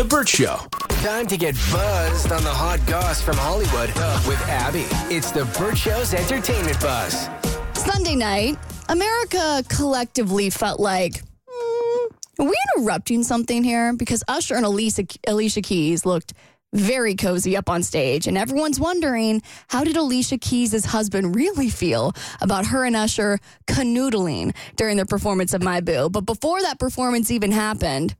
The Burt Show. Time to get buzzed on the hot goss from Hollywood with Abby. It's the Burt Show's entertainment buzz. Sunday night, America collectively felt like, "Hmm, are we interrupting something here? Because Usher and Alicia, Alicia Keys looked very cozy up on stage, and everyone's wondering how did Alicia Keys' husband really feel about her and Usher canoodling during their performance of My Boo? But before that performance even happened,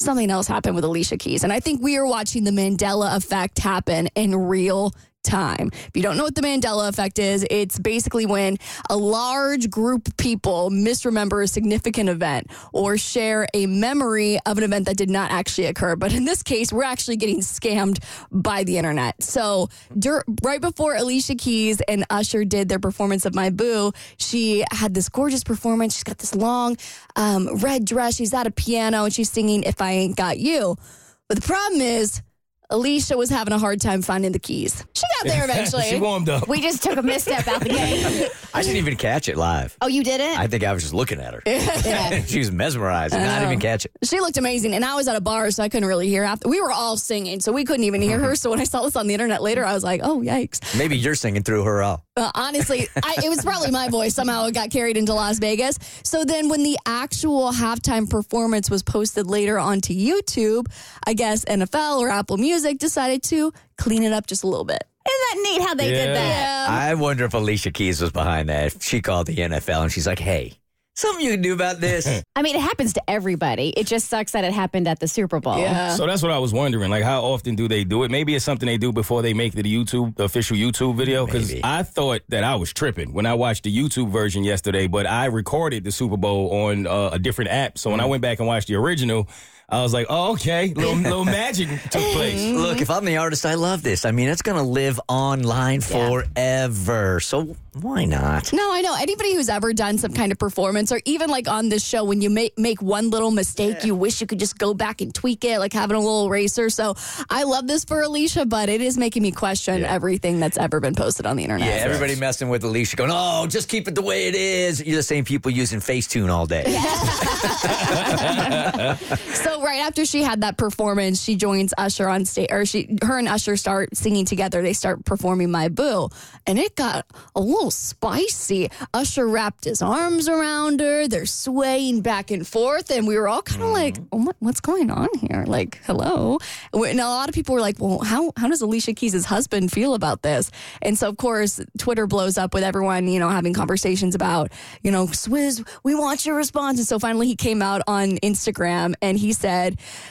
something else happened with Alicia Keys. And I think we are watching the Mandela effect happen in real time. If you don't know what the Mandela effect is, it's basically when a large group of people misremember a significant event or share a memory of an event that did not actually occur. But in this case, we're actually getting scammed by the internet. So, dur- right before Alicia Keys and Usher did their performance of My Boo, she had this gorgeous performance. She's got this long um, red dress. She's at a piano and she's singing If I Ain't Got You. But the problem is, Alicia was having a hard time finding the keys. She got there eventually. She warmed up. We just took a misstep out the gate. I didn't even catch it live. Oh, you didn't? I think I was just looking at her. yeah. she was mesmerized. and I didn't even catch it. she looked amazing, and I was at a bar, so I couldn't really hear. After we were all singing, so we couldn't even hear her. Mm-hmm. So when I saw this on the internet later, I was like, "Oh yikes!" Maybe you're singing through her all. Uh, honestly, I, it was probably my voice. Somehow it got carried into Las Vegas. So then, when the actual halftime performance was posted later onto YouTube, I guess NFL or Apple Music decided to clean it up just a little bit. Isn't that neat how they Yeah. did that? I wonder if Alicia Keys was behind that. She called the NFL and she's like, hey, something you can do about this. I mean, it happens to everybody. It just sucks that it happened at the Super Bowl. Yeah. So that's what I was wondering. Like, how often do they do it? Maybe it's something they do before they make the YouTube, the official YouTube video. Because I thought that I was tripping when I watched the YouTube version yesterday, but I recorded the Super Bowl on uh, a different app. So when I went back and watched the original, I was like, oh, okay, little, little magic took place. Look, if I'm the artist, I love this. I mean, it's going to live online forever. So why not? No, I know. Anybody who's ever done some kind of performance, or even like on this show, when you make make one little mistake, you wish you could just go back and tweak it, like having a little eraser. So I love this for Alicia, but it is making me question everything that's ever been posted on the internet. Yeah, everybody messing with Alicia going, oh, just keep it the way it is. You're the same people using Facetune all day. So right after she had that performance, she joins Usher on stage, or she, her and Usher start singing together. They start performing "My Boo," and it got a little spicy. Usher wrapped his arms around her. They're swaying back and forth, and we were all kind of mm. like, oh, what, "What's going on here?" Like, hello. And a lot of people were like, "Well, how how does Alicia Keys' husband feel about this?" And so, of course, Twitter blows up with everyone, you know, having conversations about, you know, Swizz, we want your response. And so finally, he came out on Instagram and he said,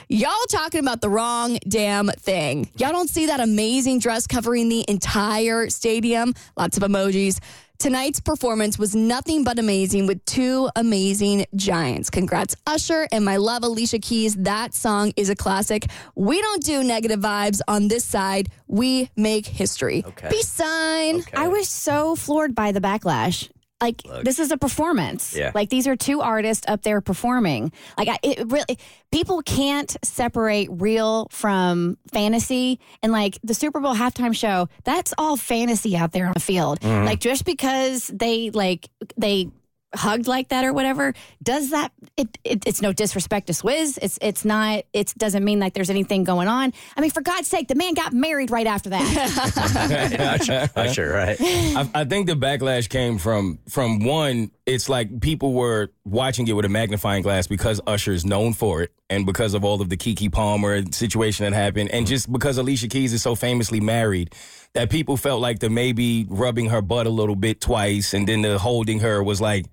Y'all talking about the wrong damn thing. Y'all don't see that amazing dress covering the entire stadium? Lots of emojis. Tonight's performance was nothing but amazing with two amazing giants. Congrats, Usher, and my love, Alicia Keys. That song is a classic. We don't do negative vibes on this side. We make history. Okay. Peace sign. I was so floored by the backlash. Like this is a performance. Yeah. Like these are two artists up there performing. Like I, it really, people can't separate real from fantasy. And like the Super Bowl halftime show, that's all fantasy out there on the field. Mm-hmm. Like just because they like they hugged like that or whatever, does that? It, it it's no disrespect to Swizz. It's it's not. It doesn't mean like there's anything going on. I mean, for God's sake, the man got married right after that. Usher, Usher, right? I, I think the backlash came from from one. It's like people were watching it with a magnifying glass because Usher is known for it, and because of all of the Keke Palmer situation that happened, and just because Alicia Keys is so famously married, that people felt like the maybe rubbing her butt a little bit twice, and then the holding her was like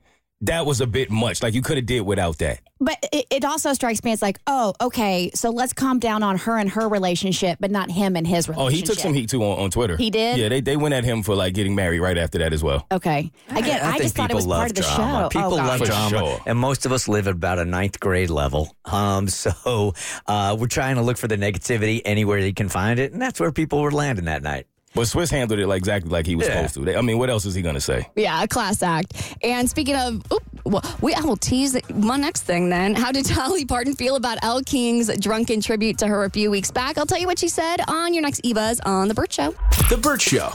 that was a bit much. Like you could have did without that. But it, it also strikes me as like, oh, okay, so let's calm down on her and her relationship, but not him and his Oh, he took some heat too on, on Twitter. He did? Yeah, they they went at him for like getting married right after that as well. Okay. Again, I, think just thought it was part of the drama. show. People oh, love gosh. For drama, sure. and most of us live at about a ninth grade level. Um, so uh, we're trying to look for the negativity anywhere you can find it, and that's where people were landing that night. But Swizz handled it like exactly like he was Yeah. supposed to. I mean, what else is he gonna say? Yeah, a class act. And speaking of, oop, well, we I will tease my next thing then. How did Dolly Parton feel about Elle King's drunken tribute to her a few weeks back? I'll tell you what she said on your next Eva's on The Burt Show. The Burt Show.